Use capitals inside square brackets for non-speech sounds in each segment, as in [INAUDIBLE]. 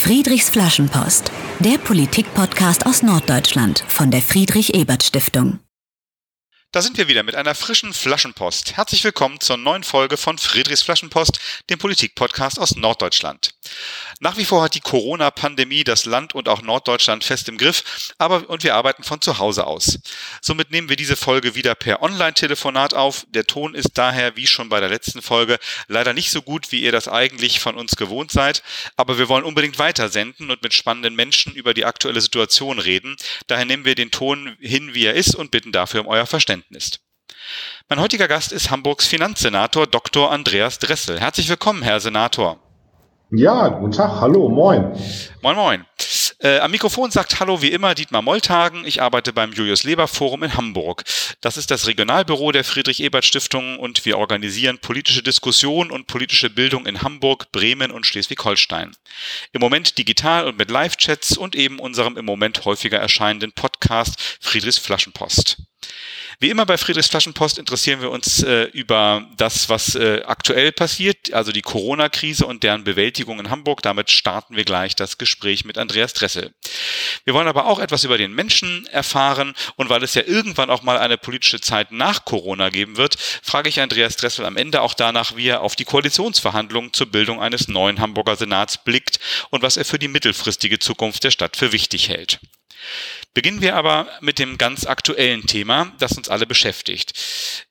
Friedrichs Flaschenpost, der Politikpodcast aus Norddeutschland von der Friedrich Ebert Stiftung. Da sind wir wieder mit einer frischen Flaschenpost. Herzlich willkommen zur neuen Folge von Friedrichs Flaschenpost, dem Politikpodcast aus Norddeutschland. Nach wie vor hat die Corona-Pandemie das Land und auch Norddeutschland fest im Griff, aber und wir arbeiten von zu Hause aus. Somit nehmen wir diese Folge wieder per Online-Telefonat auf. Der Ton ist daher, wie schon bei der letzten Folge, leider nicht so gut, wie ihr das eigentlich von uns gewohnt seid, aber wir wollen unbedingt weitersenden und mit spannenden Menschen über die aktuelle Situation reden. Daher nehmen wir den Ton hin, wie er ist und bitten dafür um euer Verständnis. Verständnis. Mein heutiger Gast ist Hamburgs Finanzsenator Dr. Andreas Dressel. Herzlich willkommen, Herr Senator. Ja, guten Tag, hallo, moin. Moin, moin. Äh, am Mikrofon sagt Hallo wie immer Dietmar Molltagen. Ich arbeite beim Julius Leber Forum in Hamburg. Das ist das Regionalbüro der Friedrich Ebert Stiftung und wir organisieren politische Diskussion und politische Bildung in Hamburg, Bremen und Schleswig-Holstein. Im Moment digital und mit Live-Chats und eben unserem im Moment häufiger erscheinenden Podcast Friedrichs Flaschenpost. Wie immer bei Friedrichs Flaschenpost interessieren wir uns äh, über das, was äh, aktuell passiert, also die Corona-Krise und deren Bewältigung in Hamburg. Damit starten wir gleich das Gespräch mit Andreas Dressel. Wir wollen aber auch etwas über den Menschen erfahren und weil es ja irgendwann auch mal eine politische Zeit nach Corona geben wird, frage ich Andreas Dressel am Ende auch danach, wie er auf die Koalitionsverhandlungen zur Bildung eines neuen Hamburger Senats blickt und was er für die mittelfristige Zukunft der Stadt für wichtig hält. Beginnen wir aber mit dem ganz aktuellen Thema, das uns alle beschäftigt.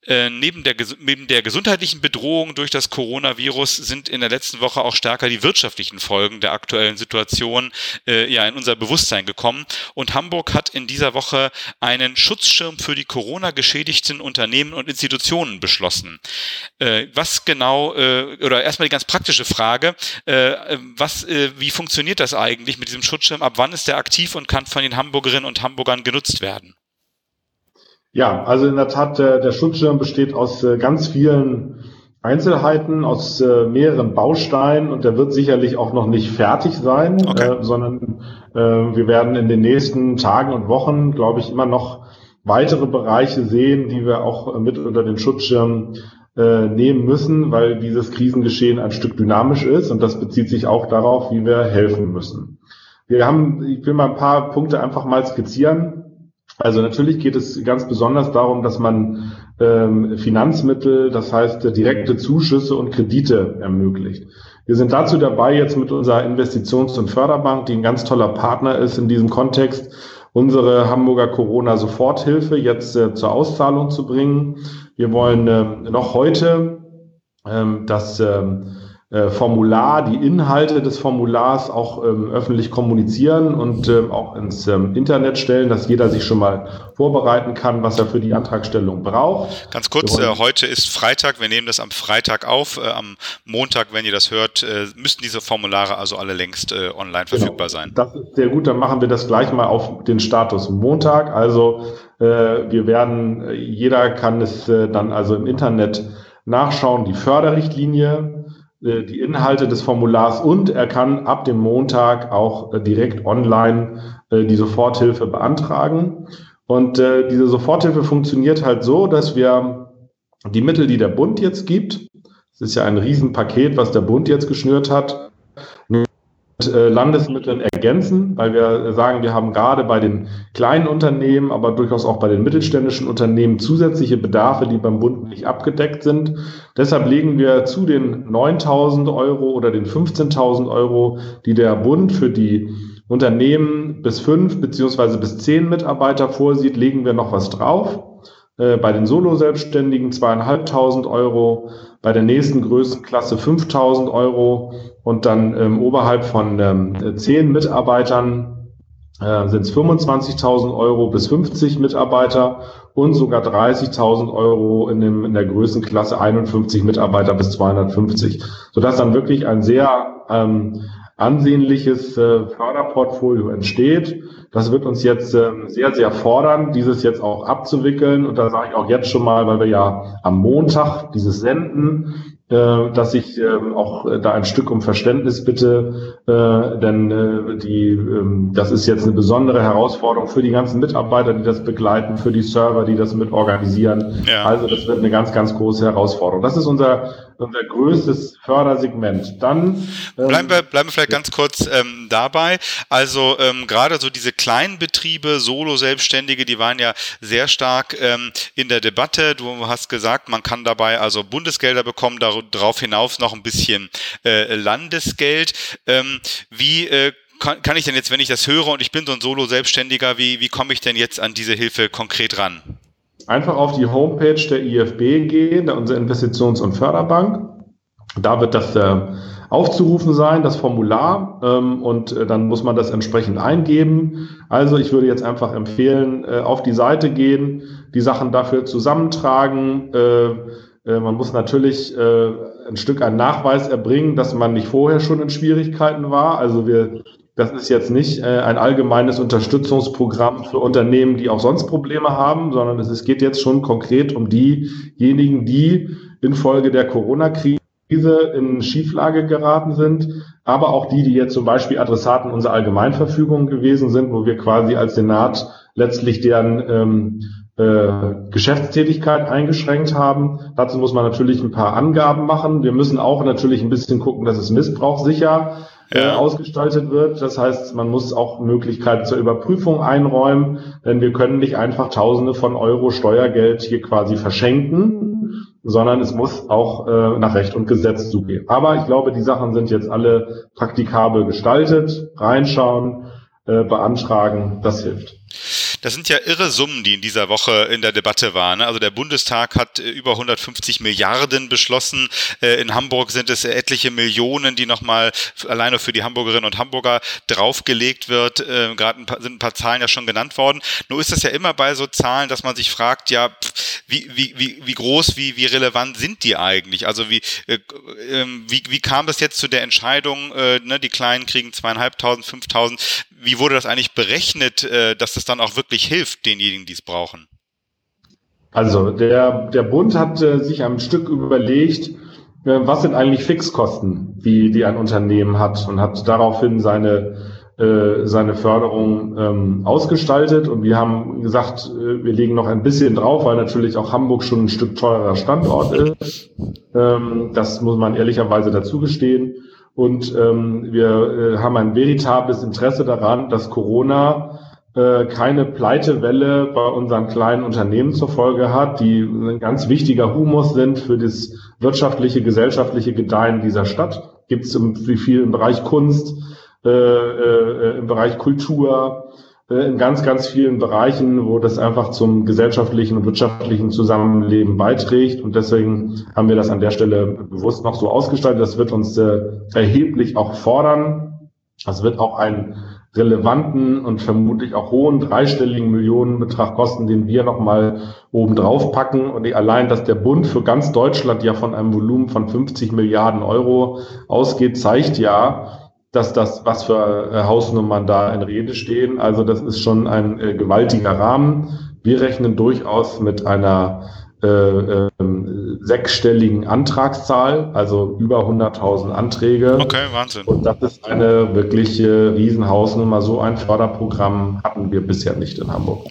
Äh, neben, der, neben der gesundheitlichen Bedrohung durch das Coronavirus sind in der letzten Woche auch stärker die wirtschaftlichen Folgen der aktuellen Situation äh, ja in unser Bewusstsein gekommen. Und Hamburg hat in dieser Woche einen Schutzschirm für die Corona-geschädigten Unternehmen und Institutionen beschlossen. Äh, was genau, äh, oder erstmal die ganz praktische Frage, äh, was, äh, wie funktioniert das eigentlich mit diesem Schutzschirm? Ab wann ist der aktiv und kann von den Hamburgerinnen und Hamburgern genutzt werden? Ja, also in der Tat, der, der Schutzschirm besteht aus äh, ganz vielen Einzelheiten, aus äh, mehreren Bausteinen und der wird sicherlich auch noch nicht fertig sein, okay. äh, sondern äh, wir werden in den nächsten Tagen und Wochen, glaube ich, immer noch weitere Bereiche sehen, die wir auch mit unter den Schutzschirm nehmen müssen, weil dieses Krisengeschehen ein Stück dynamisch ist und das bezieht sich auch darauf, wie wir helfen müssen. Wir haben, ich will mal ein paar Punkte einfach mal skizzieren. Also natürlich geht es ganz besonders darum, dass man ähm, Finanzmittel, das heißt direkte Zuschüsse und Kredite ermöglicht. Wir sind dazu dabei, jetzt mit unserer Investitions- und Förderbank, die ein ganz toller Partner ist in diesem Kontext, unsere Hamburger Corona-Soforthilfe jetzt äh, zur Auszahlung zu bringen. Wir wollen äh, noch heute ähm, das ähm, äh, Formular, die Inhalte des Formulars auch ähm, öffentlich kommunizieren und ähm, auch ins ähm, Internet stellen, dass jeder sich schon mal vorbereiten kann, was er für die Antragstellung braucht. Ganz kurz, äh, heute ist Freitag, wir nehmen das am Freitag auf. Äh, am Montag, wenn ihr das hört, äh, müssten diese Formulare also alle längst äh, online genau. verfügbar sein. Das ist sehr gut, dann machen wir das gleich mal auf den Status Montag. Also äh, wir werden, jeder kann es dann also im Internet nachschauen, die Förderrichtlinie äh, die Inhalte des Formulars und er kann ab dem Montag auch äh, direkt online äh, die Soforthilfe beantragen. Und diese Soforthilfe funktioniert halt so, dass wir die Mittel, die der Bund jetzt gibt, das ist ja ein Riesenpaket, was der Bund jetzt geschnürt hat, äh, Landesmitteln ergänzen, weil wir sagen, wir haben gerade bei den kleinen Unternehmen, aber durchaus auch bei den mittelständischen Unternehmen zusätzliche Bedarfe, die beim Bund nicht abgedeckt sind. Deshalb legen wir zu den 9.000 Euro oder den 15.000 Euro, die der Bund für die Unternehmen bis fünf beziehungsweise bis zehn Mitarbeiter vorsieht, legen wir noch was drauf. Äh, bei den Solo-Selbstständigen zweieinhalbtausend Euro, bei der nächsten Größenklasse 5000 Euro und dann ähm, oberhalb von ähm, 10 Mitarbeitern äh, sind es 25.000 Euro bis 50 Mitarbeiter und sogar 30.000 Euro in, dem, in der Größenklasse 51 Mitarbeiter bis 250, sodass dann wirklich ein sehr ähm, ansehnliches äh, Förderportfolio entsteht. Das wird uns jetzt äh, sehr, sehr fordern, dieses jetzt auch abzuwickeln. Und da sage ich auch jetzt schon mal, weil wir ja am Montag dieses senden, äh, dass ich äh, auch äh, da ein Stück um Verständnis bitte, denn die, äh, das ist jetzt eine besondere Herausforderung für die ganzen Mitarbeiter, die das begleiten, für die Server, die das mit organisieren. Ja. Also das wird eine ganz, ganz große Herausforderung. Das ist unser unser größtes Fördersegment. Dann ähm, bleiben wir bleiben wir vielleicht ganz kurz ähm, dabei. Also ähm, gerade so diese kleinen Betriebe, Solo-Selbstständige, die waren ja sehr stark ähm, in der Debatte. Du hast gesagt, man kann dabei also Bundesgelder bekommen, darauf hinaus noch ein bisschen äh, Landesgeld. Ähm, wie äh, kann, kann ich denn jetzt, wenn ich das höre und ich bin so ein Solo-Selbstständiger, wie, wie komme ich denn jetzt an diese Hilfe konkret ran? Einfach auf die Homepage der IFB gehen, der unserer Investitions- und Förderbank. Da wird das äh, aufzurufen sein, das Formular, ähm, und äh, dann muss man das entsprechend eingeben. Also ich würde jetzt einfach empfehlen, äh, auf die Seite gehen, die Sachen dafür zusammentragen. Äh, äh man muss natürlich äh, ein Stück einen Nachweis erbringen, dass man nicht vorher schon in Schwierigkeiten war. Also wir das ist jetzt nicht äh, ein allgemeines Unterstützungsprogramm für Unternehmen, die auch sonst Probleme haben, sondern es geht jetzt schon konkret um diejenigen, die infolge der Corona-Krise in Schieflage geraten sind, aber auch die, die jetzt zum Beispiel Adressaten unserer Allgemeinverfügung gewesen sind, wo wir quasi als Senat letztlich deren ähm, äh, Geschäftstätigkeit eingeschränkt haben. Dazu muss man natürlich ein paar Angaben machen. Wir müssen auch natürlich ein bisschen gucken, dass es missbrauchsicher äh, ja. ausgestaltet wird. Das heißt, man muss auch Möglichkeiten zur Überprüfung einräumen, denn wir können nicht einfach Tausende von Euro Steuergeld hier quasi verschenken, sondern es muss auch äh, nach Recht und Gesetz zugehen. Aber ich glaube, die Sachen sind jetzt alle praktikabel gestaltet. Reinschauen, äh, beantragen, das hilft. Das sind ja irre Summen, die in dieser Woche in der Debatte waren. Also der Bundestag hat äh, über 150 Milliarden beschlossen. Äh, in Hamburg sind es etliche Millionen, die nochmal alleine für die Hamburgerinnen und Hamburger draufgelegt wird. Äh, gerade sind ein paar Zahlen ja schon genannt worden. Nur ist das ja immer bei so Zahlen, dass man sich fragt, ja, wie, wie, wie, wie groß, wie, wie relevant sind die eigentlich? Also wie, ähm, wie, wie kam das jetzt zu der Entscheidung, ne, die Kleinen kriegen zweieinhalbtausend, fünftausend? Wie wurde das eigentlich berechnet, dass das dann auch wirklich hilft denjenigen, die es brauchen? Also der, der Bund hat äh, sich am Stück überlegt, äh, was sind eigentlich Fixkosten, die, die ein Unternehmen hat und hat daraufhin seine, äh, seine Förderung ähm, ausgestaltet. Und wir haben gesagt, äh, wir legen noch ein bisschen drauf, weil natürlich auch Hamburg schon ein Stück teurer Standort ist. Ähm, das muss man ehrlicherweise dazu gestehen. Und ähm, wir äh, haben ein veritables Interesse daran, dass Corona äh, keine Pleitewelle bei unseren kleinen Unternehmen zur Folge hat, die ein ganz wichtiger Humus sind für das wirtschaftliche, gesellschaftliche Gedeihen dieser Stadt. Gibt es viel im Bereich Kunst, äh, äh, im Bereich Kultur, äh, in ganz, ganz vielen Bereichen, wo das einfach zum gesellschaftlichen und wirtschaftlichen Zusammenleben beiträgt. Und deswegen haben wir das an der Stelle bewusst noch so ausgestaltet. Das wird uns äh, erheblich auch fordern. Das wird auch ein relevanten und vermutlich auch hohen dreistelligen Millionenbetrag kosten, den wir nochmal oben drauf packen. Und allein, dass der Bund für ganz Deutschland ja von einem Volumen von 50 Milliarden Euro ausgeht, zeigt ja, dass das, was für äh, Hausnummern da in Rede stehen. Also das ist schon ein äh, gewaltiger Rahmen. Wir rechnen durchaus mit einer äh, äh, sechsstelligen Antragszahl, also über 100.000 Anträge. Okay, Wahnsinn. Und das ist eine wirkliche Riesenhausnummer. So ein Förderprogramm hatten wir bisher nicht in Hamburg.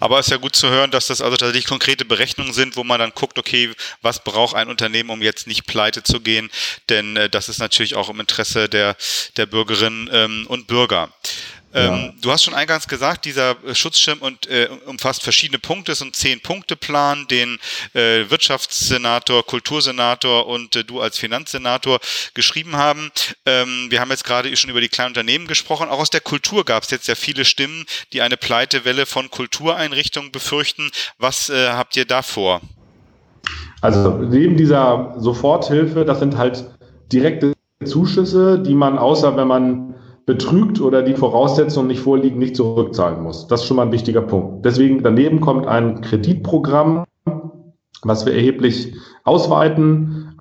Aber es ist ja gut zu hören, dass das also tatsächlich konkrete Berechnungen sind, wo man dann guckt, okay, was braucht ein Unternehmen, um jetzt nicht pleite zu gehen? Denn äh, das ist natürlich auch im Interesse der, der Bürgerinnen ähm, und Bürger. Ähm, Du hast schon eingangs gesagt, dieser äh, Schutzschirm und, äh, umfasst verschiedene Punkte, es ist ein Zehn-Punkte-Plan, den äh, Wirtschaftssenator, Kultursenator und äh, du als Finanzsenator geschrieben haben. Ähm, wir haben jetzt gerade schon über die kleinen Unternehmen gesprochen. Auch aus der Kultur gab es jetzt ja viele Stimmen, die eine Pleitewelle von Kultureinrichtungen befürchten. Was äh, habt ihr da vor? Also neben dieser Soforthilfe, das sind halt direkte Zuschüsse, die man außer wenn man betrügt oder die Voraussetzungen nicht vorliegen, nicht zurückzahlen muss. Das ist schon mal ein wichtiger Punkt. Deswegen daneben kommt ein Kreditprogramm, was wir erheblich ausweiten.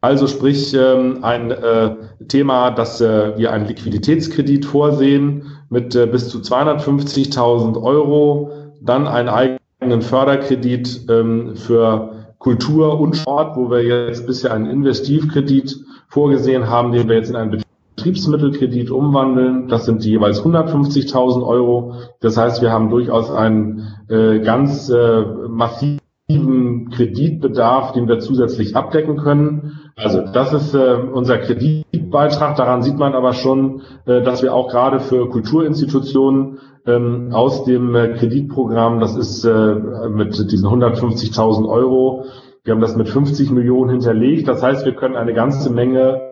Also sprich ähm, ein äh, Thema, dass äh, wir einen Liquiditätskredit vorsehen mit äh, bis zu 250.000 Euro, dann einen eigenen Förderkredit ähm, für Kultur und Sport, wo wir jetzt bisher einen Investivkredit vorgesehen haben, den wir jetzt in einen Betriebsmittelkredit umwandeln. Das sind jeweils 150.000 Euro. Das heißt, wir haben durchaus einen äh, ganz äh, massiven Kreditbedarf, den wir zusätzlich abdecken können. Also das ist äh, unser Kreditbeitrag. Daran sieht man aber schon, äh, dass wir auch gerade für Kulturinstitutionen ähm, aus dem äh, Kreditprogramm, das ist äh, mit diesen 150.000 Euro, wir haben das mit 50 Millionen hinterlegt. Das heißt, wir können eine ganze Menge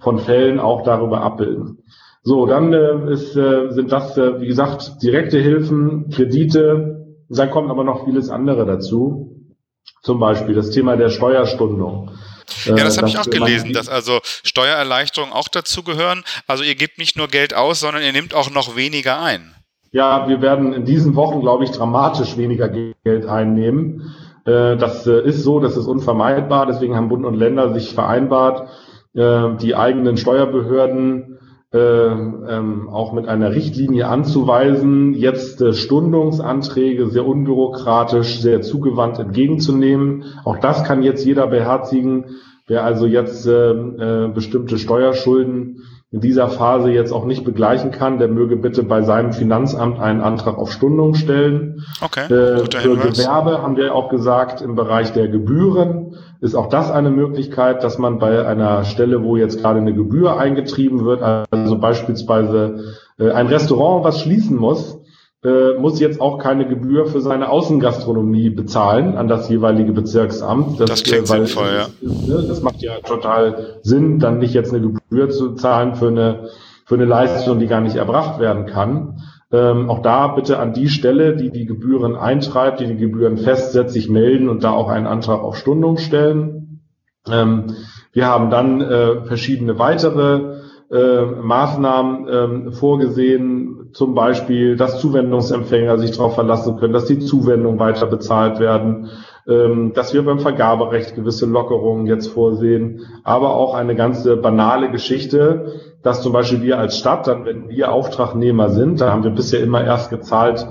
von Fällen auch darüber abbilden. So, dann äh, ist, äh, sind das, äh, wie gesagt, direkte Hilfen, Kredite. Dann kommt aber noch vieles andere dazu. Zum Beispiel das Thema der Steuerstundung. Ja, das habe ich auch gelesen, dass also Steuererleichterungen auch dazu gehören. Also ihr gebt nicht nur Geld aus, sondern ihr nehmt auch noch weniger ein. Ja, wir werden in diesen Wochen, glaube ich, dramatisch weniger Geld einnehmen. Äh, das äh, ist so, das ist unvermeidbar. Deswegen haben Bund und Länder sich vereinbart, äh, die eigenen Steuerbehörden äh, ähm, auch mit einer Richtlinie anzuweisen, jetzt äh, Stundungsanträge sehr unbürokratisch, sehr zugewandt entgegenzunehmen. Auch das kann jetzt jeder beherzigen, wer also jetzt äh, äh, bestimmte Steuerschulden in dieser Phase jetzt auch nicht begleichen kann, der möge bitte bei seinem Finanzamt einen Antrag auf Stundung stellen. Okay, äh, für Gewerbe haben wir auch gesagt, im Bereich der Gebühren ist auch das eine Möglichkeit, dass man bei einer Stelle, wo jetzt gerade eine Gebühr eingetrieben wird, also beispielsweise äh, ein Restaurant, was schließen muss, äh, muss jetzt auch keine Gebühr für seine Außengastronomie bezahlen an das jeweilige Bezirksamt. Das, das klingt äh, weil, sinnvoll, ja. Ne, das macht ja total Sinn, dann nicht jetzt eine Gebühr zu zahlen für eine, für eine Leistung, die gar nicht erbracht werden kann. Ähm, auch da bitte an die Stelle, die die Gebühren eintreibt, die die Gebühren festsetzt, sich melden und da auch einen Antrag auf Stundung stellen. Ähm, wir haben dann äh, verschiedene weitere äh, Maßnahmen ähm, vorgesehen, zum Beispiel, dass Zuwendungsempfänger sich darauf verlassen können, dass die Zuwendungen weiter bezahlt werden, ähm, dass wir beim Vergaberecht gewisse Lockerungen jetzt vorsehen, aber auch eine ganze banale Geschichte, dass zum Beispiel wir als Stadt, dann wenn wir Auftragnehmer sind, da haben wir bisher immer erst gezahlt,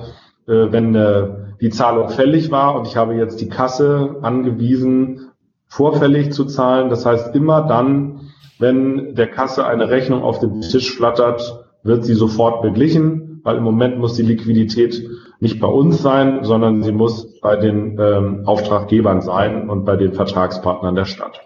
äh, wenn äh, die Zahlung fällig war und ich habe jetzt die Kasse angewiesen, vorfällig zu zahlen. Das heißt, immer dann, wenn der Kasse eine Rechnung auf den Tisch flattert, wird sie sofort beglichen, weil im Moment muss die Liquidität nicht bei uns sein, sondern sie muss bei den ähm, Auftraggebern sein und bei den Vertragspartnern der Stadt.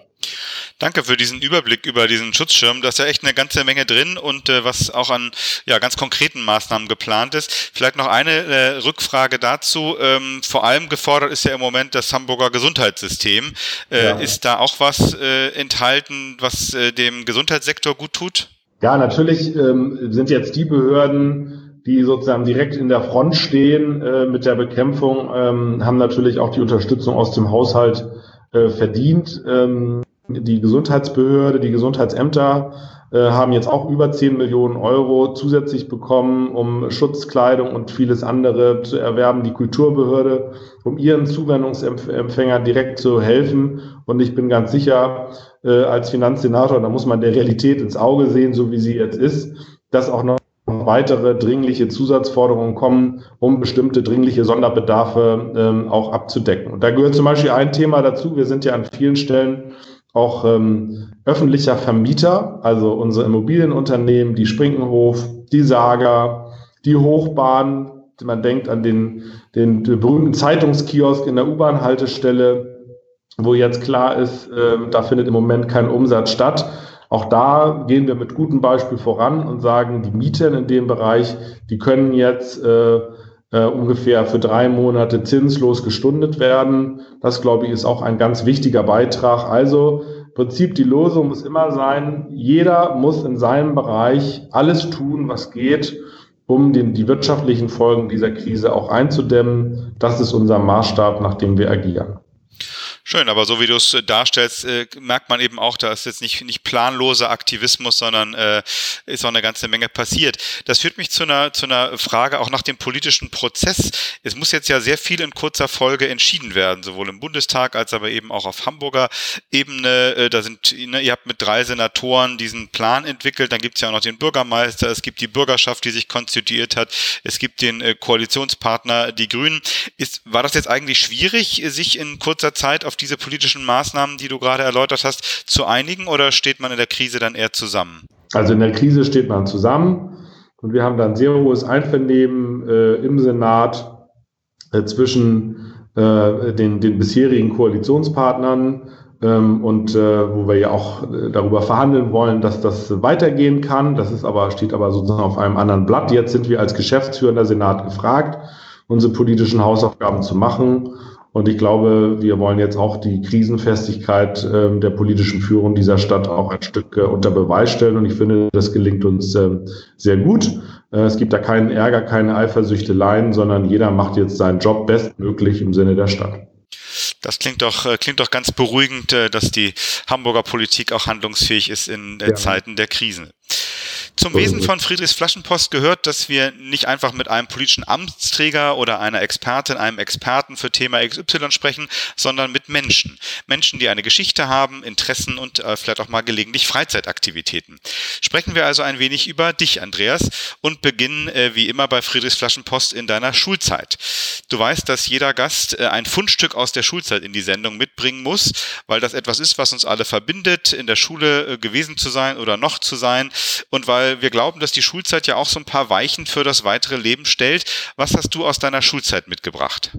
Danke für diesen Überblick über diesen Schutzschirm. Da ist ja echt eine ganze Menge drin und äh, was auch an ja, ganz konkreten Maßnahmen geplant ist. Vielleicht noch eine äh, Rückfrage dazu. Ähm, vor allem gefordert ist ja im Moment das Hamburger Gesundheitssystem. Äh, ja. Ist da auch was äh, enthalten, was äh, dem Gesundheitssektor gut tut? Ja, natürlich ähm, sind jetzt die Behörden, die sozusagen direkt in der Front stehen äh, mit der Bekämpfung, ähm, haben natürlich auch die Unterstützung aus dem Haushalt äh, verdient. Ähm, die Gesundheitsbehörde, die Gesundheitsämter äh, haben jetzt auch über 10 Millionen Euro zusätzlich bekommen, um Schutzkleidung und vieles andere zu erwerben. Die Kulturbehörde, um ihren Zuwendungsempfängern direkt zu helfen. Und ich bin ganz sicher, äh, als Finanzsenator, da muss man der Realität ins Auge sehen, so wie sie jetzt ist, dass auch noch weitere dringliche Zusatzforderungen kommen, um bestimmte dringliche Sonderbedarfe ähm, auch abzudecken. Und da gehört zum Beispiel ein Thema dazu. Wir sind ja an vielen Stellen auch ähm, öffentlicher Vermieter, also unsere Immobilienunternehmen, die Sprinkenhof, die Saga, die Hochbahn, man denkt an den, den, den berühmten Zeitungskiosk in der U-Bahn-Haltestelle, wo jetzt klar ist, äh, da findet im Moment kein Umsatz statt. Auch da gehen wir mit gutem Beispiel voran und sagen, die Mieten in dem Bereich, die können jetzt äh, äh, ungefähr für drei Monate zinslos gestundet werden. Das, glaube ich, ist auch ein ganz wichtiger Beitrag. Also im Prinzip die Losung muss immer sein, jeder muss in seinem Bereich alles tun, was geht, um den, die wirtschaftlichen Folgen dieser Krise auch einzudämmen. Das ist unser Maßstab, nach dem wir agieren. Schön, aber so wie du es äh, darstellst, äh, merkt man eben auch, da ist jetzt nicht, nicht planloser Aktivismus, sondern äh, ist auch eine ganze Menge passiert. Das führt mich zu einer, zu einer Frage auch nach dem politischen Prozess. Es muss jetzt ja sehr viel in kurzer Folge entschieden werden, sowohl im Bundestag als aber eben auch auf Hamburger Ebene. Äh, da sind, ne, ihr habt mit drei Senatoren diesen Plan entwickelt, dann gibt es ja auch noch den Bürgermeister, es gibt die Bürgerschaft, die sich konstituiert hat, es gibt den äh, Koalitionspartner, die Grünen. Ist, war das jetzt eigentlich schwierig, sich in kurzer Zeit auf diese politischen Maßnahmen, die du gerade erläutert hast, zu einigen oder steht man in der Krise dann eher zusammen? Also in der Krise steht man zusammen und wir haben dann sehr hohes Einvernehmen äh, im Senat äh, zwischen äh, den, den bisherigen Koalitionspartnern ähm, und äh, wo wir ja auch äh, darüber verhandeln wollen, dass das weitergehen kann. Das ist aber, steht aber sozusagen auf einem anderen Blatt. Jetzt sind wir als geschäftsführender Senat gefragt, unsere politischen Hausaufgaben zu machen. Und ich glaube, wir wollen jetzt auch die Krisenfestigkeit äh, der politischen Führung dieser Stadt auch ein Stück äh, unter Beweis stellen. Und ich finde, das gelingt uns äh, sehr gut. Äh, es gibt da keinen Ärger, keine Eifersüchteleien, sondern jeder macht jetzt seinen Job bestmöglich im Sinne der Stadt. Das klingt doch, äh, klingt doch ganz beruhigend, äh, dass die Hamburger Politik auch handlungsfähig ist in ja. Zeiten der Krisen. Zum Wesen von Friedrichs Flaschenpost gehört, dass wir nicht einfach mit einem politischen Amtsträger oder einer Expertin, einem Experten für Thema XY sprechen, sondern mit Menschen. Menschen, die eine Geschichte haben, Interessen und äh, vielleicht auch mal gelegentlich Freizeitaktivitäten. Sprechen wir also ein wenig über dich, Andreas, und beginnen äh, wie immer bei Friedrichs Flaschenpost in deiner Schulzeit. Du weißt, dass jeder Gast äh, ein Fundstück aus der Schulzeit in die Sendung mitbringen muss, weil das etwas ist, was uns alle verbindet, in der Schule äh, gewesen zu sein oder noch zu sein und weil weil wir glauben, dass die Schulzeit ja auch so ein paar Weichen für das weitere Leben stellt. Was hast du aus deiner Schulzeit mitgebracht?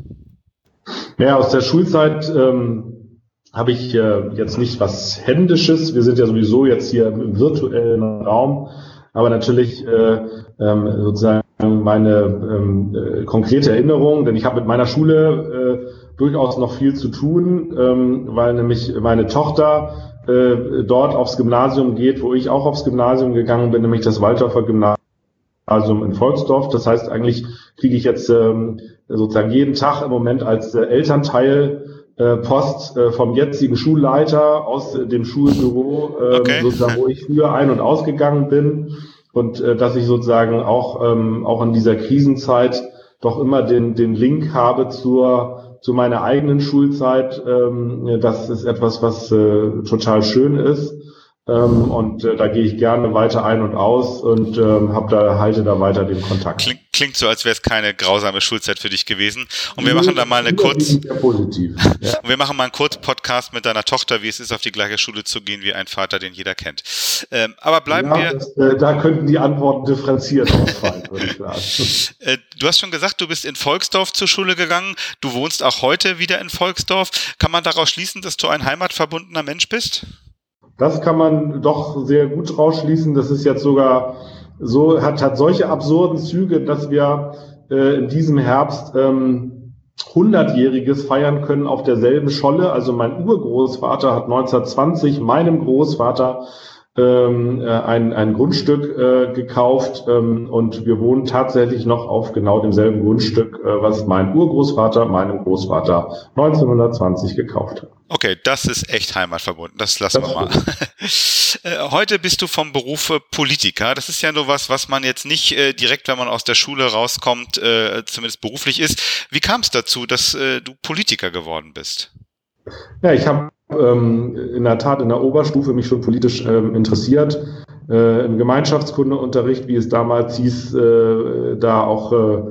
Ja, aus der Schulzeit ähm, habe ich äh, jetzt nicht was Händisches. Wir sind ja sowieso jetzt hier im virtuellen Raum, aber natürlich äh, ähm, sozusagen meine ähm, äh, konkrete Erinnerung, denn ich habe mit meiner Schule äh, durchaus noch viel zu tun, ähm, weil nämlich meine Tochter äh, dort aufs Gymnasium geht, wo ich auch aufs Gymnasium gegangen bin, nämlich das Waldorfer Gymnasium in Volksdorf. Das heißt, eigentlich kriege ich jetzt ähm, sozusagen jeden Tag im Moment als äh, Elternteil äh, Post äh, vom jetzigen Schulleiter aus äh, dem Schulbüro, äh, okay. sozusagen, wo ich früher ein- und ausgegangen bin. Und äh, dass ich sozusagen auch, ähm, auch in dieser Krisenzeit doch immer den, den Link habe zur zu meiner eigenen Schulzeit. Ähm, das ist etwas, was äh, total schön ist. Ähm, und äh, da gehe ich gerne weiter ein und aus und ähm, hab da, halte da weiter den Kontakt. Klingt, klingt so, als wäre es keine grausame Schulzeit für dich gewesen. Und wir machen da mal eine kurz. Positiv. Ja. [LAUGHS] Und wir machen mal einen Kurz-Podcast mit deiner Tochter, wie es ist, auf die gleiche Schule zu gehen wie ein Vater, den jeder kennt. Ähm, aber bleiben ja, wir. Das, äh, da könnten die Antworten differenziert ausfallen, würde ich sagen. [LAUGHS] Äh, du hast schon gesagt, du bist in Volksdorf zur Schule gegangen. Du wohnst auch heute wieder in Volksdorf. Kann man daraus schließen, dass du ein heimatverbundener Mensch bist? Das kann man doch sehr gut rausschließen. Das ist jetzt sogar so, hat, hat solche absurden Züge, dass wir äh, in diesem Herbst ähm, 100-jähriges feiern können auf derselben Scholle. Also mein Urgroßvater hat 1920 meinem Großvater ähm, äh, ein, ein Grundstück äh, gekauft ähm, und wir wohnen tatsächlich noch auf genau demselben Grundstück, äh, was mein Urgroßvater meinem Großvater 1920 gekauft hat. Okay, das ist echt heimatverbunden. Das lassen das wir mal. [LAUGHS] Äh, heute bist du vom Beruf Politiker. Das ist ja nur was, was man jetzt nicht äh, direkt, wenn man aus der Schule rauskommt, äh, zumindest beruflich ist. Wie kam es dazu, dass äh, du Politiker geworden bist? Ja, ich habe ähm, in der Tat in der Oberstufe mich schon politisch ähm, interessiert. Äh, Im Gemeinschaftskundeunterricht, wie es damals hieß, äh, da auch äh,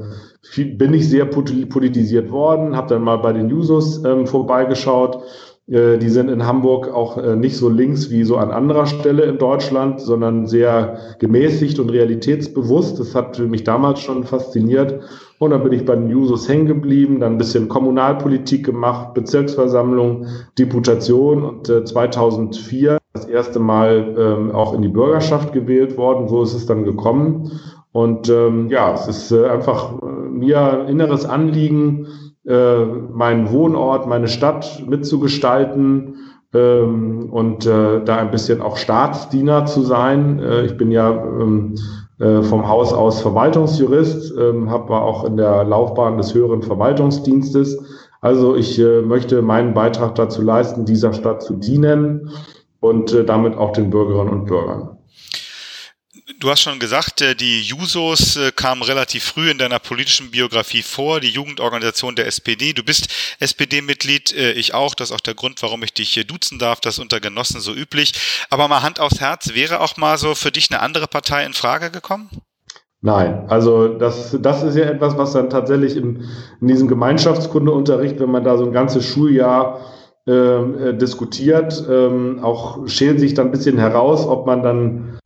viel, bin ich sehr politisiert worden, habe dann mal bei den Jusos ähm, vorbeigeschaut. Äh, die sind in Hamburg auch äh, nicht so links wie so an anderer Stelle in Deutschland, sondern sehr gemäßigt und realitätsbewusst. Das hat mich damals schon fasziniert. Und dann bin ich bei den Jusos hängen geblieben, dann ein bisschen Kommunalpolitik gemacht, Bezirksversammlung, Deputation und äh, 2004 das erste Mal ähm, auch in die Bürgerschaft gewählt worden. So ist es dann gekommen. Und ähm, ja, es ist äh, einfach äh, mir ein inneres Anliegen, äh, meinen Wohnort, meine Stadt mitzugestalten ähm, und äh, da ein bisschen auch Staatsdiener zu sein. Äh, ich bin ja ähm, äh, vom Haus aus Verwaltungsjurist, ähm, habe auch in der Laufbahn des höheren Verwaltungsdienstes. Also ich äh, möchte meinen Beitrag dazu leisten, dieser Stadt zu dienen und äh, damit auch den Bürgerinnen und Bürgern. Du hast schon gesagt, äh, die Jusos äh, kamen relativ früh in deiner politischen Biografie vor, die Jugendorganisation der SPD. Du bist SPD-Mitglied, äh, ich auch. Das ist auch der Grund, warum ich dich hier duzen darf. Das ist unter Genossen so üblich. Aber mal Hand aufs Herz, wäre auch mal so für dich eine andere Partei in Frage gekommen? Nein, also das, das ist ja etwas, was dann tatsächlich im, in diesem Gemeinschaftskundeunterricht, wenn man da so ein ganzes Schuljahr äh, diskutiert, ähm, auch schält sich dann ein bisschen heraus, ob man dann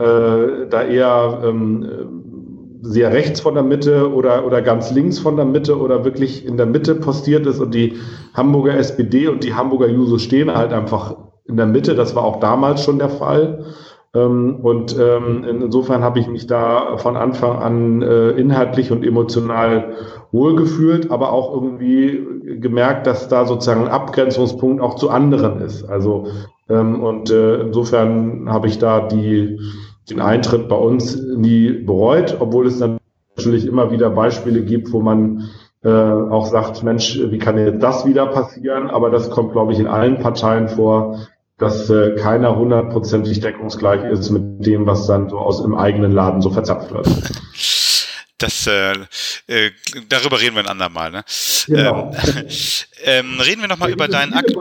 äh, da eher ähm, sehr rechts von der Mitte oder, oder ganz links von der Mitte oder wirklich in der Mitte postiert ist und die Hamburger SPD und die Hamburger Juso stehen halt einfach in der Mitte. Das war auch damals schon der Fall. Ähm, und ähm, insofern habe ich mich da von Anfang an äh, inhaltlich und emotional wohlgefühlt, aber auch irgendwie gemerkt, dass da sozusagen ein Abgrenzungspunkt auch zu anderen ist. Also ähm, und äh, insofern habe ich da die, den Eintritt bei uns nie bereut, obwohl es natürlich immer wieder Beispiele gibt, wo man äh, auch sagt, Mensch, wie kann jetzt das wieder passieren? Aber das kommt, glaube ich, in allen Parteien vor, dass äh, keiner hundertprozentig deckungsgleich ist mit dem, was dann so aus im eigenen Laden so verzapft wird. Das, äh, äh, darüber reden wir ein andermal. Ne? Genau. Ähm, [LAUGHS] ähm, reden wir nochmal über deinen Akt.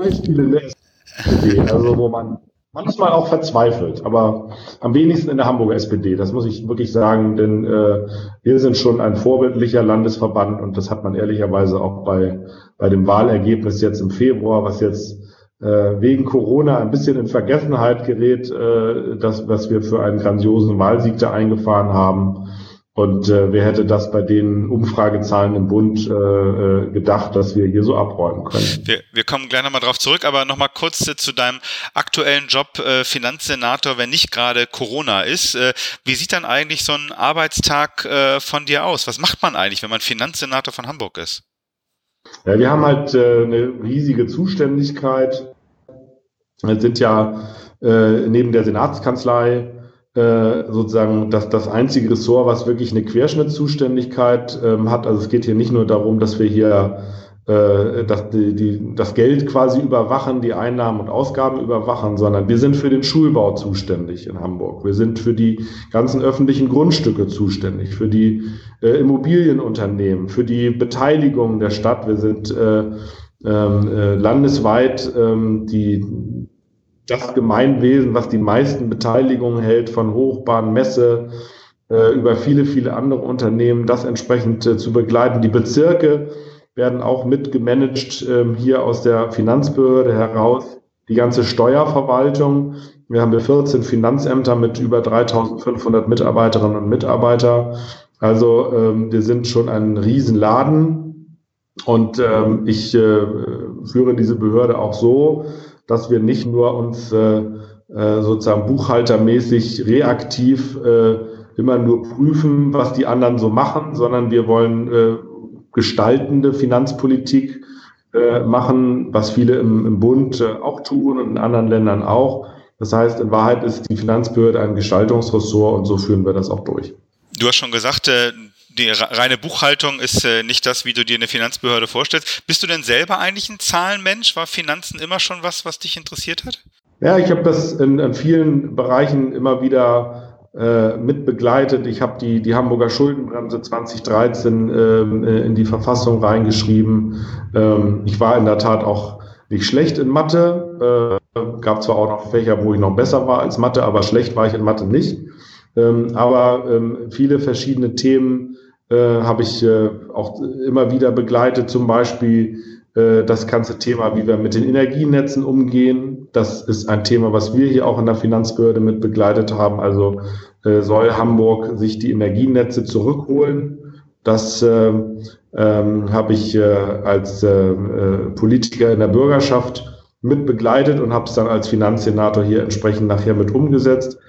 Also wo man manchmal auch verzweifelt, aber am wenigsten in der Hamburger SPD. Das muss ich wirklich sagen, denn äh, wir sind schon ein vorbildlicher Landesverband und das hat man ehrlicherweise auch bei, bei dem Wahlergebnis jetzt im Februar, was jetzt äh, wegen Corona ein bisschen in Vergessenheit gerät, äh, das, was wir für einen grandiosen Wahlsieg da eingefahren haben. Und äh, wer hätte das bei den Umfragezahlen im Bund äh, äh, gedacht, dass wir hier so abräumen können? Wir, wir kommen gleich nochmal drauf zurück, aber nochmal kurz äh, zu deinem aktuellen Job äh, Finanzsenator, wenn nicht gerade Corona ist. Äh, wie sieht dann eigentlich so ein Arbeitstag äh, von dir aus? Was macht man eigentlich, wenn man Finanzsenator von Hamburg ist? Ja, wir haben halt äh, eine riesige Zuständigkeit. Wir sind ja äh, neben der Senatskanzlei sozusagen das, das einzige Ressort, was wirklich eine Querschnittszuständigkeit ähm, hat. Also es geht hier nicht nur darum, dass wir hier äh, dass die, die, das Geld quasi überwachen, die Einnahmen und Ausgaben überwachen, sondern wir sind für den Schulbau zuständig in Hamburg. Wir sind für die ganzen öffentlichen Grundstücke zuständig, für die äh, Immobilienunternehmen, für die Beteiligung der Stadt. Wir sind äh, ähm, äh, landesweit ähm, die das Gemeinwesen, was die meisten Beteiligungen hält von Hochbahn, Messe, äh, über viele, viele andere Unternehmen, das entsprechend äh, zu begleiten. Die Bezirke werden auch mitgemanagt ähm, hier aus der Finanzbehörde heraus. Die ganze Steuerverwaltung. Wir haben 14 Finanzämter mit über 3500 Mitarbeiterinnen und Mitarbeiter. Also ähm, wir sind schon ein Riesenladen. Und ähm, ich äh, führe diese Behörde auch so, dass wir nicht nur uns äh, äh, sozusagen buchhaltermäßig reaktiv äh, immer nur prüfen, was die anderen so machen, sondern wir wollen äh, gestaltende Finanzpolitik äh, machen, was viele im, im Bund äh, auch tun und in anderen Ländern auch. Das heißt, in Wahrheit ist die Finanzbehörde ein Gestaltungsressort und so führen wir das auch durch. Du hast schon gesagt, äh, die reine Buchhaltung ist äh, nicht das, wie du dir eine Finanzbehörde vorstellst. Bist du denn selber eigentlich ein Zahlenmensch? War Finanzen immer schon was, was dich interessiert hat? Ja, ich habe das in, in vielen Bereichen immer wieder äh, mit begleitet. Ich habe die, die Hamburger Schuldenbremse 2013 ähm, äh, in die Verfassung reingeschrieben. Ähm, ich war in der Tat auch nicht schlecht in Mathe. Äh, gab zwar auch noch Fächer, wo ich noch besser war als Mathe, aber schlecht war ich in Mathe nicht. Ähm, aber ähm, viele verschiedene Themen äh, habe ich äh, auch immer wieder begleitet, zum Beispiel äh, das ganze Thema, wie wir mit den Energienetzen umgehen. Das ist ein Thema, was wir hier auch in der Finanzbehörde mit begleitet haben. Also äh, soll Hamburg sich die Energienetze zurückholen. Das äh, ähm, habe ich äh, als äh, äh, Politiker in der Bürgerschaft mit begleitet und habe es dann als Finanzsenator hier entsprechend nachher mit umgesetzt.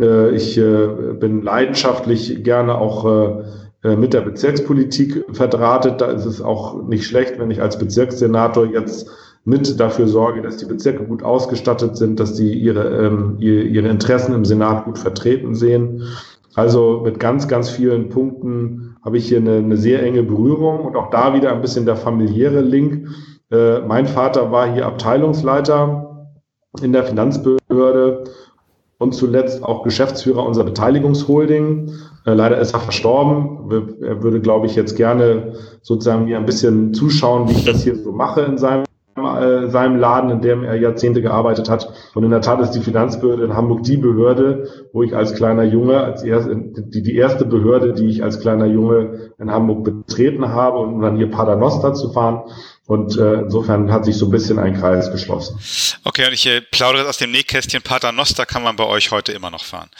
Äh, ich äh, bin leidenschaftlich gerne auch äh, mit der Bezirkspolitik verdrahtet. Da ist es auch nicht schlecht, wenn ich als Bezirkssenator jetzt mit dafür sorge, dass die Bezirke gut ausgestattet sind, dass die ihre, ähm, ihre Interessen im Senat gut vertreten sehen. Also mit ganz, ganz vielen Punkten habe ich hier eine, eine sehr enge Berührung und auch da wieder ein bisschen der familiäre Link. Äh, mein Vater war hier Abteilungsleiter in der Finanzbehörde und zuletzt auch Geschäftsführer unserer Beteiligungsholding. Äh, leider ist er verstorben. Er würde, glaube ich, jetzt gerne sozusagen mir ein bisschen zuschauen, wie ich das hier so mache in seinem, äh, seinem Laden, in dem er Jahrzehnte gearbeitet hat. Und in der Tat ist die Finanzbehörde in Hamburg die Behörde, wo ich als kleiner Junge, als erst, die, die erste Behörde, die ich als kleiner Junge in Hamburg betreten habe, um dann hier Paternoster zu fahren. Und äh, insofern hat sich so ein bisschen ein Kreis geschlossen. Okay, und ich äh, plaudere aus dem Nähkästchen. Paternoster kann man bei euch heute immer noch fahren.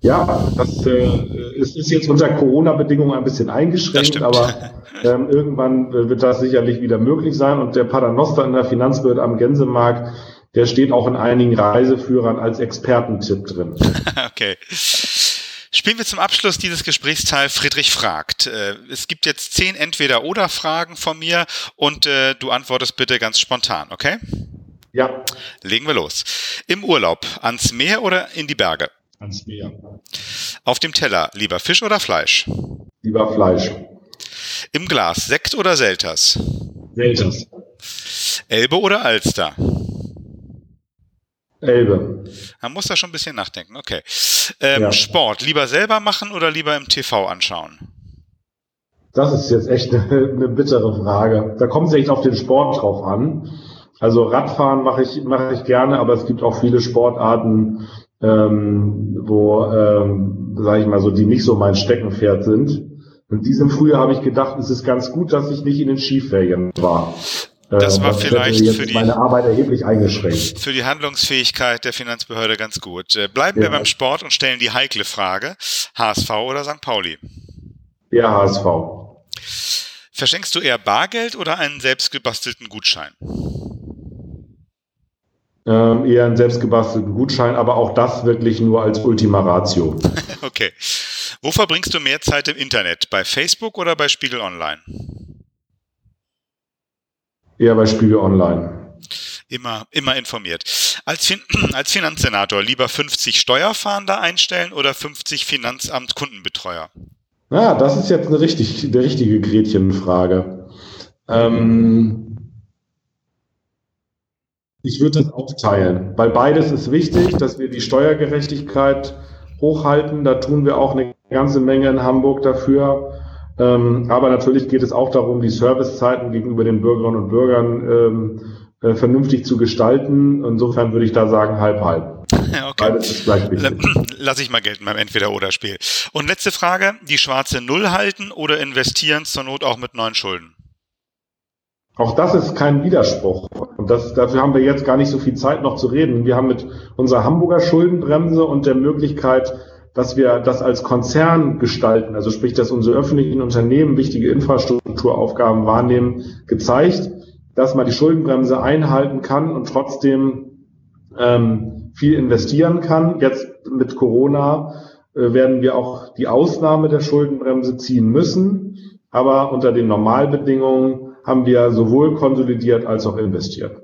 Ja, das äh, ist, ist jetzt unter Corona-Bedingungen ein bisschen eingeschränkt, aber [LAUGHS] ähm, irgendwann wird das sicherlich wieder möglich sein. Und der Paternoster in der Finanzbehörde am Gänsemarkt, der steht auch in einigen Reiseführern als Expertentipp drin. [LAUGHS] okay. Spielen wir zum Abschluss dieses Gesprächsteil Friedrich fragt. Äh, es gibt jetzt zehn Entweder-Oder-Fragen von mir und äh, du antwortest bitte ganz spontan, okay? Ja. Legen wir los. Im Urlaub, ans Meer oder in die Berge? Ans Meer. Auf dem Teller, lieber Fisch oder Fleisch? Lieber Fleisch. Im Glas, Sekt oder Selters? Selters. Elbe oder Alster? Elbe. Man muss da schon ein bisschen nachdenken, okay. Ähm, Ja. Sport, lieber selber machen oder lieber im TV anschauen? Das ist jetzt echt [LAUGHS] eine, eine bittere Frage. Da kommt es echt auf den Sport drauf an. Also Radfahren mache ich, mache ich gerne, aber es gibt auch viele Sportarten, ähm, wo, ähm, sage ich mal so, die nicht so mein Steckenpferd sind. Und diesem Frühjahr habe ich gedacht, es ist ganz gut, dass ich nicht in den Skiferien war. Das Äh, war vielleicht für die- meine Arbeit erheblich eingeschränkt. Für die Handlungsfähigkeit der Finanzbehörde ganz gut. Äh, Bleiben wir Ja. beim Sport und stellen die heikle Frage. HSV oder St. Pauli? Der HSV. Verschenkst du eher Bargeld oder einen selbstgebastelten Gutschein? Ähm, eher einen selbstgebastelten Gutschein, aber auch das wirklich nur als Ultima Ratio. [LAUGHS] Okay. Wo verbringst du mehr Zeit im Internet? Bei Facebook oder bei Spiegel Online? Eher bei Spiegel Online. Immer, immer informiert. Als, fin [CLEARS THROAT] als Finanzsenator lieber 50 Steuerfahnder einstellen oder 50 Finanzamt Kundenbetreuer? Ja, das ist jetzt eine, richtig, eine richtige Gretchenfrage. Ähm, ich würde das aufteilen, weil beides ist wichtig, dass wir die Steuergerechtigkeit hochhalten. Da tun wir auch eine ganze Menge in Hamburg dafür. Ähm, aber natürlich geht es auch darum, die Servicezeiten gegenüber den Bürgerinnen und Bürgern ähm, äh, vernünftig zu gestalten. Insofern würde ich da sagen, halb, halb. [LAUGHS] okay. Beides ist gleich wichtig. Lass ich mal gelten beim Entweder-Oder-Spiel. Und letzte Frage, die schwarze Null halten oder investieren zur Not auch mit neuen Schulden? Auch das ist kein Widerspruch. Und das, dafür haben wir jetzt gar nicht so viel Zeit noch zu reden. Wir haben mit unserer Hamburger Schuldenbremse und der Möglichkeit, dass wir das als Konzern gestalten, also sprich, dass unsere öffentlichen Unternehmen wichtige Infrastrukturaufgaben wahrnehmen, gezeigt, dass man die Schuldenbremse einhalten kann und trotzdem ähm, viel investieren kann. Jetzt mit Corona äh, werden wir auch die Ausnahme der Schuldenbremse ziehen müssen. Aber unter den Normalbedingungen haben wir sowohl konsolidiert als auch investiert.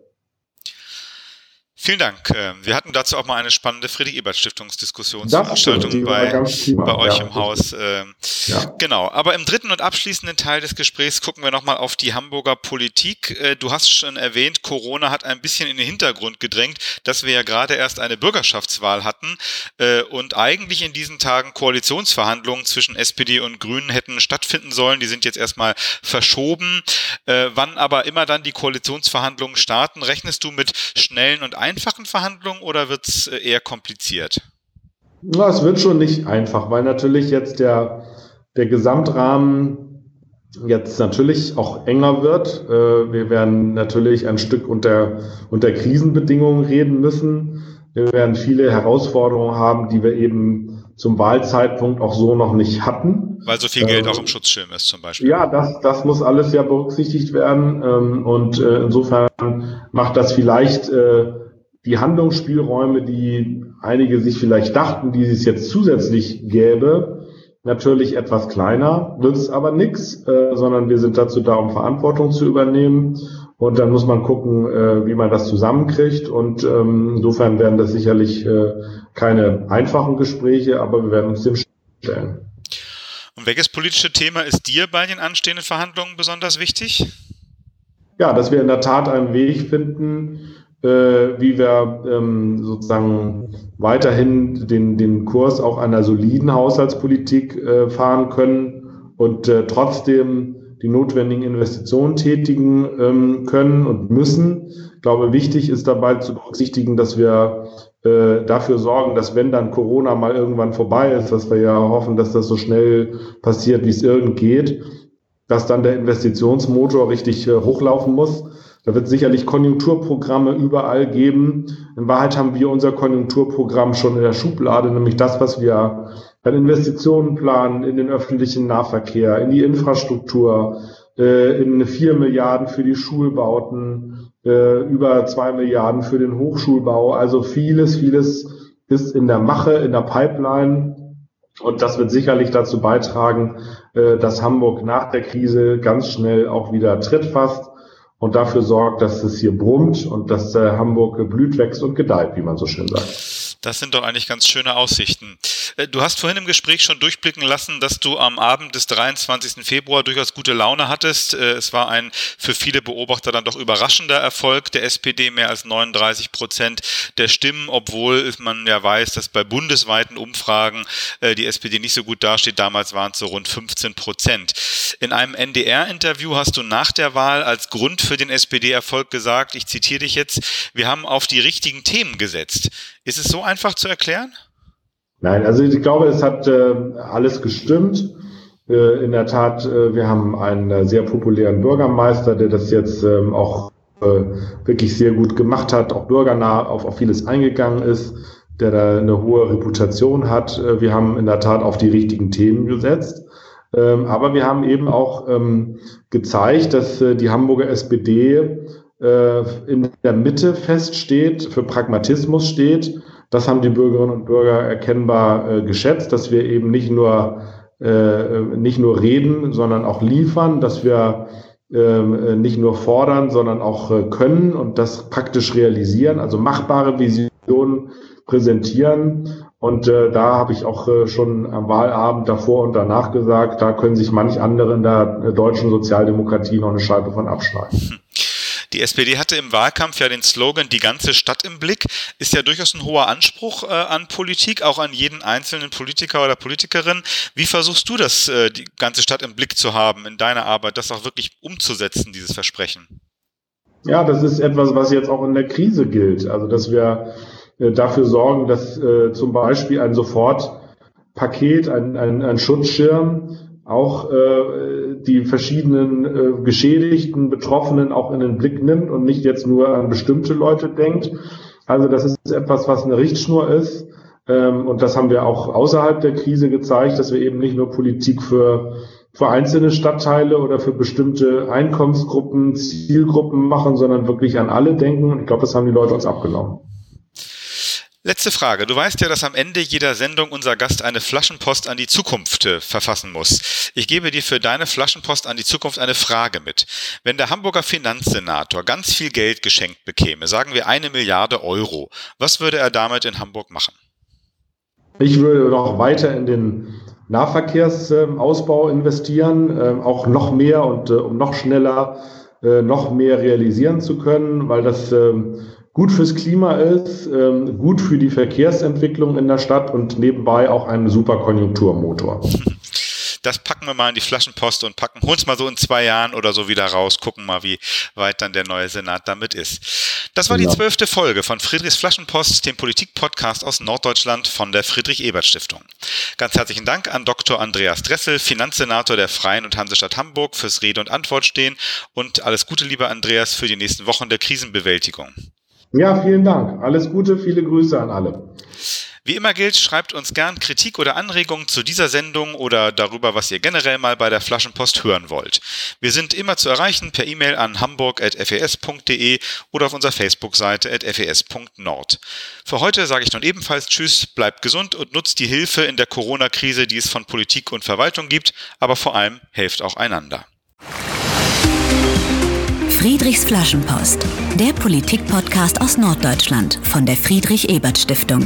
Vielen Dank. Ähm, Wir hatten dazu auch mal eine spannende Friedrich-Ebert-Stiftungsdiskussion Das Veranstaltung stimmt, die war bei, bei euch Ja, im Haus. Ähm, Ja. Genau, aber im dritten und abschließenden Teil des Gesprächs gucken wir nochmal auf die Hamburger Politik. Äh, Du hast schon erwähnt, Corona hat ein bisschen in den Hintergrund gedrängt, dass wir ja gerade erst eine Bürgerschaftswahl hatten äh, und eigentlich in diesen Tagen Koalitionsverhandlungen zwischen SPD und Grünen hätten stattfinden sollen. Die sind jetzt erstmal verschoben. Äh, Wann aber immer dann die Koalitionsverhandlungen starten, rechnest du mit schnellen und einfachen Verhandlungen oder wird es eher kompliziert? Na, es wird schon nicht einfach, weil natürlich jetzt der, der Gesamtrahmen jetzt natürlich auch enger wird. Äh, Wir werden natürlich ein Stück unter, unter Krisenbedingungen reden müssen. Wir werden viele Herausforderungen haben, die wir eben zum Wahlzeitpunkt auch so noch nicht hatten. Weil so viel Geld Ähm, auch im Schutzschirm ist zum Beispiel. Ja, das, das muss alles ja berücksichtigt werden. ähm, Und äh, insofern macht das vielleicht äh, die Handlungsspielräume, die einige sich vielleicht dachten, die es jetzt zusätzlich gäbe, natürlich etwas kleiner. Nützt aber nichts, äh, sondern wir sind dazu da, um Verantwortung zu übernehmen. Und dann muss man gucken, äh, wie man das zusammenkriegt. Und ähm, insofern werden das sicherlich äh, keine einfachen Gespräche, aber wir werden uns dem stellen. Und welches politische Thema ist dir bei den anstehenden Verhandlungen besonders wichtig? Ja, dass wir in der Tat einen Weg finden, wie wir ähm, sozusagen weiterhin den, den Kurs auch einer soliden Haushaltspolitik äh, fahren können und äh, trotzdem die notwendigen Investitionen tätigen ähm, können und müssen. Ich glaube, wichtig ist dabei zu berücksichtigen, dass wir äh, dafür sorgen, dass wenn dann Corona mal irgendwann vorbei ist, dass wir ja hoffen, dass das so schnell passiert, wie es irgend geht, dass dann der Investitionsmotor richtig äh, hochlaufen muss. Da wird sicherlich Konjunkturprogramme überall geben. In Wahrheit haben wir unser Konjunkturprogramm schon in der Schublade, nämlich das, was wir an Investitionen planen in den öffentlichen Nahverkehr, in die Infrastruktur, äh, in vier Milliarden für die Schulbauten, äh, über zwei Milliarden für den Hochschulbau. Also vieles, vieles ist in der Mache, in der Pipeline. Und das wird sicherlich dazu beitragen, äh, dass Hamburg nach der Krise ganz schnell auch wieder Tritt fasst und dafür sorgt, dass es hier brummt und dass Hamburg blüht, wächst und gedeiht, wie man so schön sagt. Das sind doch eigentlich ganz schöne Aussichten. Äh, du hast vorhin im Gespräch schon durchblicken lassen, dass du am Abend des 23. Februar durchaus gute Laune hattest. Äh, es war ein für viele Beobachter dann doch überraschender Erfolg der SPD, mehr als 39 Prozent der Stimmen, obwohl man ja weiß, dass bei bundesweiten Umfragen äh, die SPD nicht so gut dasteht. Damals waren es so rund 15 Prozent. In einem NDR-Interview hast du nach der Wahl als Grund für den SPD-Erfolg gesagt, ich zitiere dich jetzt, wir haben auf die richtigen Themen gesetzt. Ist es so einfach zu erklären? Nein, also ich glaube, es hat äh, alles gestimmt. Äh, in der Tat, äh, wir haben einen äh, sehr populären Bürgermeister, der das jetzt ähm, auch äh, wirklich sehr gut gemacht hat, auch bürgernah auf, auf vieles eingegangen ist, der da eine hohe Reputation hat. Äh, wir haben in der Tat auf die richtigen Themen gesetzt. Ähm, aber wir haben eben auch ähm, gezeigt, dass die Hamburger SPD in der Mitte feststeht, für Pragmatismus steht. Das haben die Bürgerinnen und Bürger erkennbar äh, geschätzt, dass wir eben nicht nur, äh, nicht nur reden, sondern auch liefern, dass wir ähm, nicht nur fordern, sondern auch äh, können und das praktisch realisieren, also machbare Visionen präsentieren. Und äh, da habe ich auch äh, schon am Wahlabend davor und danach gesagt, da können sich manch andere in der äh, deutschen Sozialdemokratie noch eine Scheibe von abschneiden. [LAUGHS] Die SPD hatte im Wahlkampf ja den Slogan Die ganze Stadt im Blick. Ist ja durchaus ein hoher Anspruch äh, an Politik, auch an jeden einzelnen Politiker oder Politikerin. Wie versuchst du das, äh, die ganze Stadt im Blick zu haben in deiner Arbeit, das auch wirklich umzusetzen, dieses Versprechen? Ja, das ist etwas, was jetzt auch in der Krise gilt. Also, dass wir äh, dafür sorgen, dass äh, zum Beispiel ein Sofortpaket, ein, ein, ein Schutzschirm auch äh, die verschiedenen äh, Geschädigten, Betroffenen auch in den Blick nimmt und nicht jetzt nur an bestimmte Leute denkt. Also das ist etwas, was eine Richtschnur ist. Ähm, und das haben wir auch außerhalb der Krise gezeigt, dass wir eben nicht nur Politik für, für einzelne Stadtteile oder für bestimmte Einkommensgruppen, Zielgruppen machen, sondern wirklich an alle denken. Und ich glaube, das haben die Leute uns abgenommen. Letzte Frage. Du weißt ja, dass am Ende jeder Sendung unser Gast eine Flaschenpost an die Zukunft äh, verfassen muss. Ich gebe dir für deine Flaschenpost an die Zukunft eine Frage mit. Wenn der Hamburger Finanzsenator ganz viel Geld geschenkt bekäme, sagen wir eine Milliarde Euro, was würde er damit in Hamburg machen? Ich würde noch weiter in den Nahverkehrsausbau investieren, ähm, auch noch mehr und äh, um noch schneller äh, noch mehr realisieren zu können, weil das ähm, gut fürs Klima ist, ähm, gut für die Verkehrsentwicklung in der Stadt und nebenbei auch ein super Konjunkturmotor. Das packen wir mal in die Flaschenpost und packen uns mal so in zwei Jahren oder so wieder raus, gucken mal, wie weit dann der neue Senat damit ist. Das war die zwölfte Folge von Friedrichs Flaschenpost, dem Politik-Podcast aus Norddeutschland von der Friedrich-Ebert-Stiftung. Ganz herzlichen Dank an Dr. Andreas Dressel, Finanzsenator der Freien und Hansestadt Hamburg, fürs Rede und Antwort stehen und alles Gute, lieber Andreas, für die nächsten Wochen der Krisenbewältigung. Ja, vielen Dank. Alles Gute, viele Grüße an alle. Wie immer gilt, schreibt uns gern Kritik oder Anregungen zu dieser Sendung oder darüber, was ihr generell mal bei der Flaschenpost hören wollt. Wir sind immer zu erreichen per E-Mail an hamburg.fes.de oder auf unserer Facebook-Seite fes.nord. Für heute sage ich nun ebenfalls Tschüss, bleibt gesund und nutzt die Hilfe in der Corona-Krise, die es von Politik und Verwaltung gibt, aber vor allem helft auch einander. Friedrichs Flaschenpost, der Politik-Podcast aus Norddeutschland von der Friedrich-Ebert-Stiftung.